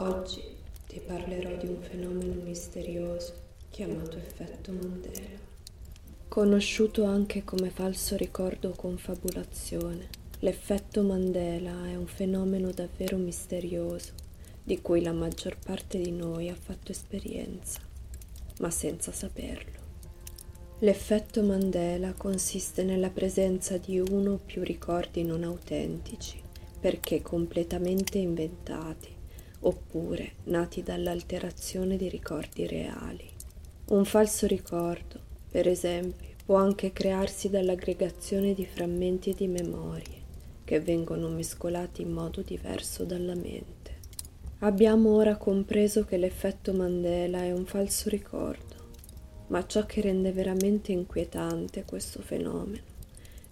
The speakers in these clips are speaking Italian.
Oggi ti parlerò di un fenomeno misterioso chiamato effetto Mandela, conosciuto anche come falso ricordo o confabulazione. L'effetto Mandela è un fenomeno davvero misterioso di cui la maggior parte di noi ha fatto esperienza, ma senza saperlo. L'effetto Mandela consiste nella presenza di uno o più ricordi non autentici, perché completamente inventati oppure nati dall'alterazione di ricordi reali. Un falso ricordo, per esempio, può anche crearsi dall'aggregazione di frammenti di memorie che vengono mescolati in modo diverso dalla mente. Abbiamo ora compreso che l'effetto Mandela è un falso ricordo, ma ciò che rende veramente inquietante questo fenomeno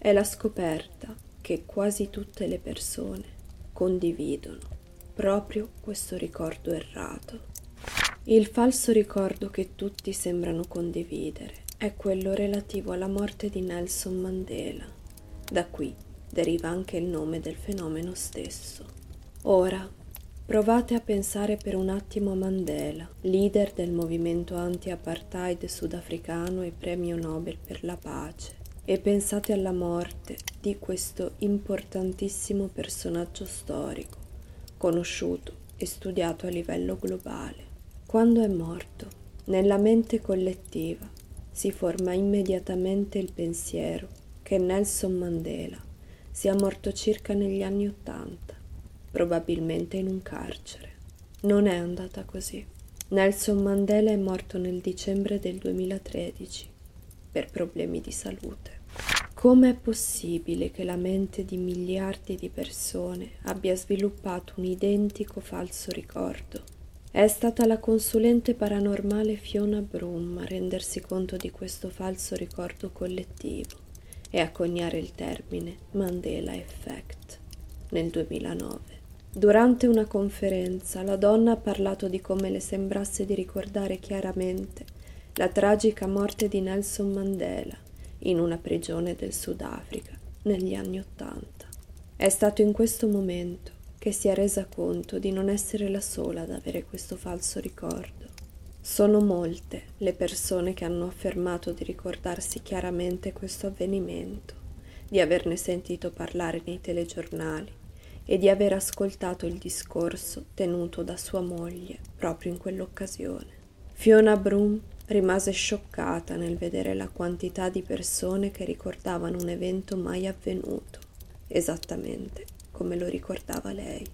è la scoperta che quasi tutte le persone condividono proprio questo ricordo errato. Il falso ricordo che tutti sembrano condividere è quello relativo alla morte di Nelson Mandela. Da qui deriva anche il nome del fenomeno stesso. Ora, provate a pensare per un attimo a Mandela, leader del movimento anti-apartheid sudafricano e premio Nobel per la pace, e pensate alla morte di questo importantissimo personaggio storico conosciuto e studiato a livello globale. Quando è morto, nella mente collettiva si forma immediatamente il pensiero che Nelson Mandela sia morto circa negli anni Ottanta, probabilmente in un carcere. Non è andata così. Nelson Mandela è morto nel dicembre del 2013 per problemi di salute. Come è possibile che la mente di miliardi di persone abbia sviluppato un identico falso ricordo? È stata la consulente paranormale Fiona Broom a rendersi conto di questo falso ricordo collettivo e a coniare il termine Mandela Effect nel 2009. Durante una conferenza la donna ha parlato di come le sembrasse di ricordare chiaramente la tragica morte di Nelson Mandela in una prigione del Sudafrica negli anni Ottanta. È stato in questo momento che si è resa conto di non essere la sola ad avere questo falso ricordo. Sono molte le persone che hanno affermato di ricordarsi chiaramente questo avvenimento, di averne sentito parlare nei telegiornali e di aver ascoltato il discorso tenuto da sua moglie proprio in quell'occasione. Fiona Broom rimase scioccata nel vedere la quantità di persone che ricordavano un evento mai avvenuto, esattamente come lo ricordava lei.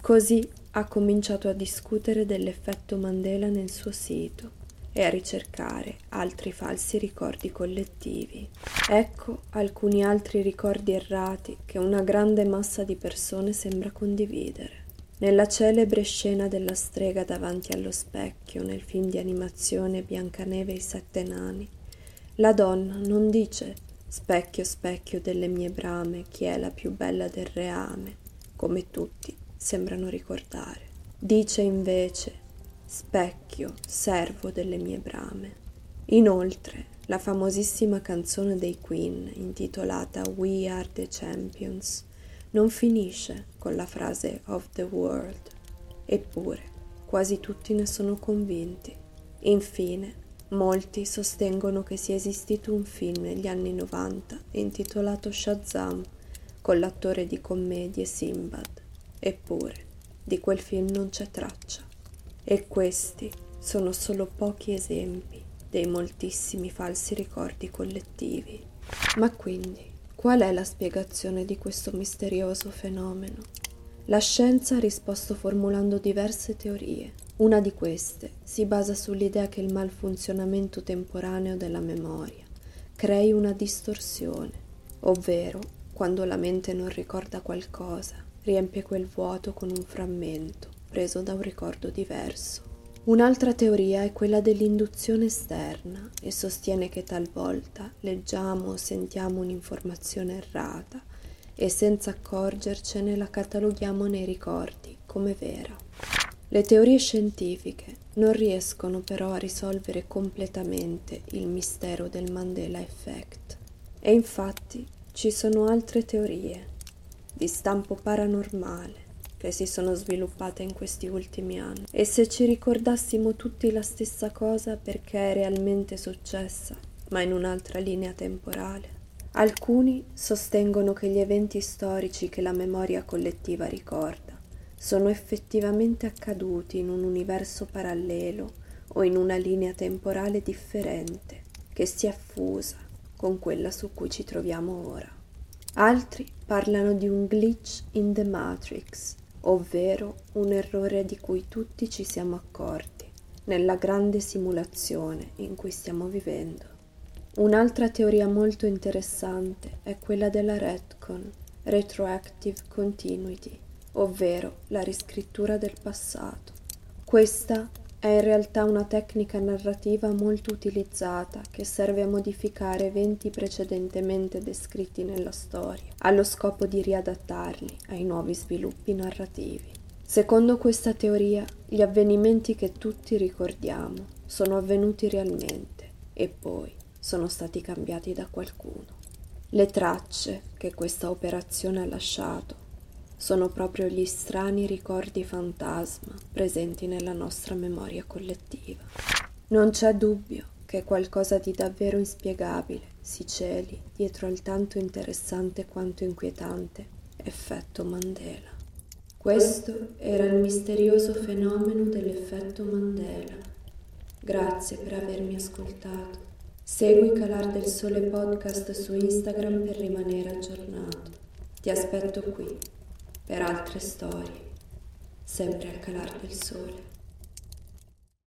Così ha cominciato a discutere dell'effetto Mandela nel suo sito e a ricercare altri falsi ricordi collettivi. Ecco alcuni altri ricordi errati che una grande massa di persone sembra condividere. Nella celebre scena della strega davanti allo specchio nel film di animazione Biancaneve e i sette nani, la donna non dice specchio, specchio delle mie brame, chi è la più bella del reame, come tutti sembrano ricordare. Dice invece specchio, servo delle mie brame. Inoltre, la famosissima canzone dei Queen intitolata We Are the Champions non finisce con la frase of the world, eppure quasi tutti ne sono convinti. Infine, molti sostengono che sia esistito un film negli anni 90 intitolato Shazam con l'attore di commedie Simbad, eppure di quel film non c'è traccia. E questi sono solo pochi esempi dei moltissimi falsi ricordi collettivi. Ma quindi Qual è la spiegazione di questo misterioso fenomeno? La scienza ha risposto formulando diverse teorie. Una di queste si basa sull'idea che il malfunzionamento temporaneo della memoria crei una distorsione, ovvero quando la mente non ricorda qualcosa, riempie quel vuoto con un frammento preso da un ricordo diverso. Un'altra teoria è quella dell'induzione esterna e sostiene che talvolta leggiamo o sentiamo un'informazione errata e senza accorgercene la cataloghiamo nei ricordi come vera. Le teorie scientifiche non riescono però a risolvere completamente il mistero del Mandela Effect e infatti ci sono altre teorie di stampo paranormale che si sono sviluppate in questi ultimi anni. E se ci ricordassimo tutti la stessa cosa perché è realmente successa, ma in un'altra linea temporale? Alcuni sostengono che gli eventi storici che la memoria collettiva ricorda sono effettivamente accaduti in un universo parallelo o in una linea temporale differente che si è fusa con quella su cui ci troviamo ora. Altri parlano di un glitch in the Matrix, ovvero un errore di cui tutti ci siamo accorti nella grande simulazione in cui stiamo vivendo. Un'altra teoria molto interessante è quella della retcon, retroactive continuity, ovvero la riscrittura del passato. Questa è in realtà una tecnica narrativa molto utilizzata che serve a modificare eventi precedentemente descritti nella storia, allo scopo di riadattarli ai nuovi sviluppi narrativi. Secondo questa teoria, gli avvenimenti che tutti ricordiamo sono avvenuti realmente e poi sono stati cambiati da qualcuno. Le tracce che questa operazione ha lasciato sono proprio gli strani ricordi fantasma presenti nella nostra memoria collettiva. Non c'è dubbio che qualcosa di davvero inspiegabile si celi dietro al tanto interessante quanto inquietante effetto Mandela. Questo era il misterioso fenomeno dell'effetto Mandela. Grazie per avermi ascoltato. Segui Calar del Sole podcast su Instagram per rimanere aggiornato. Ti aspetto qui per altre storie, sempre al calar del sole.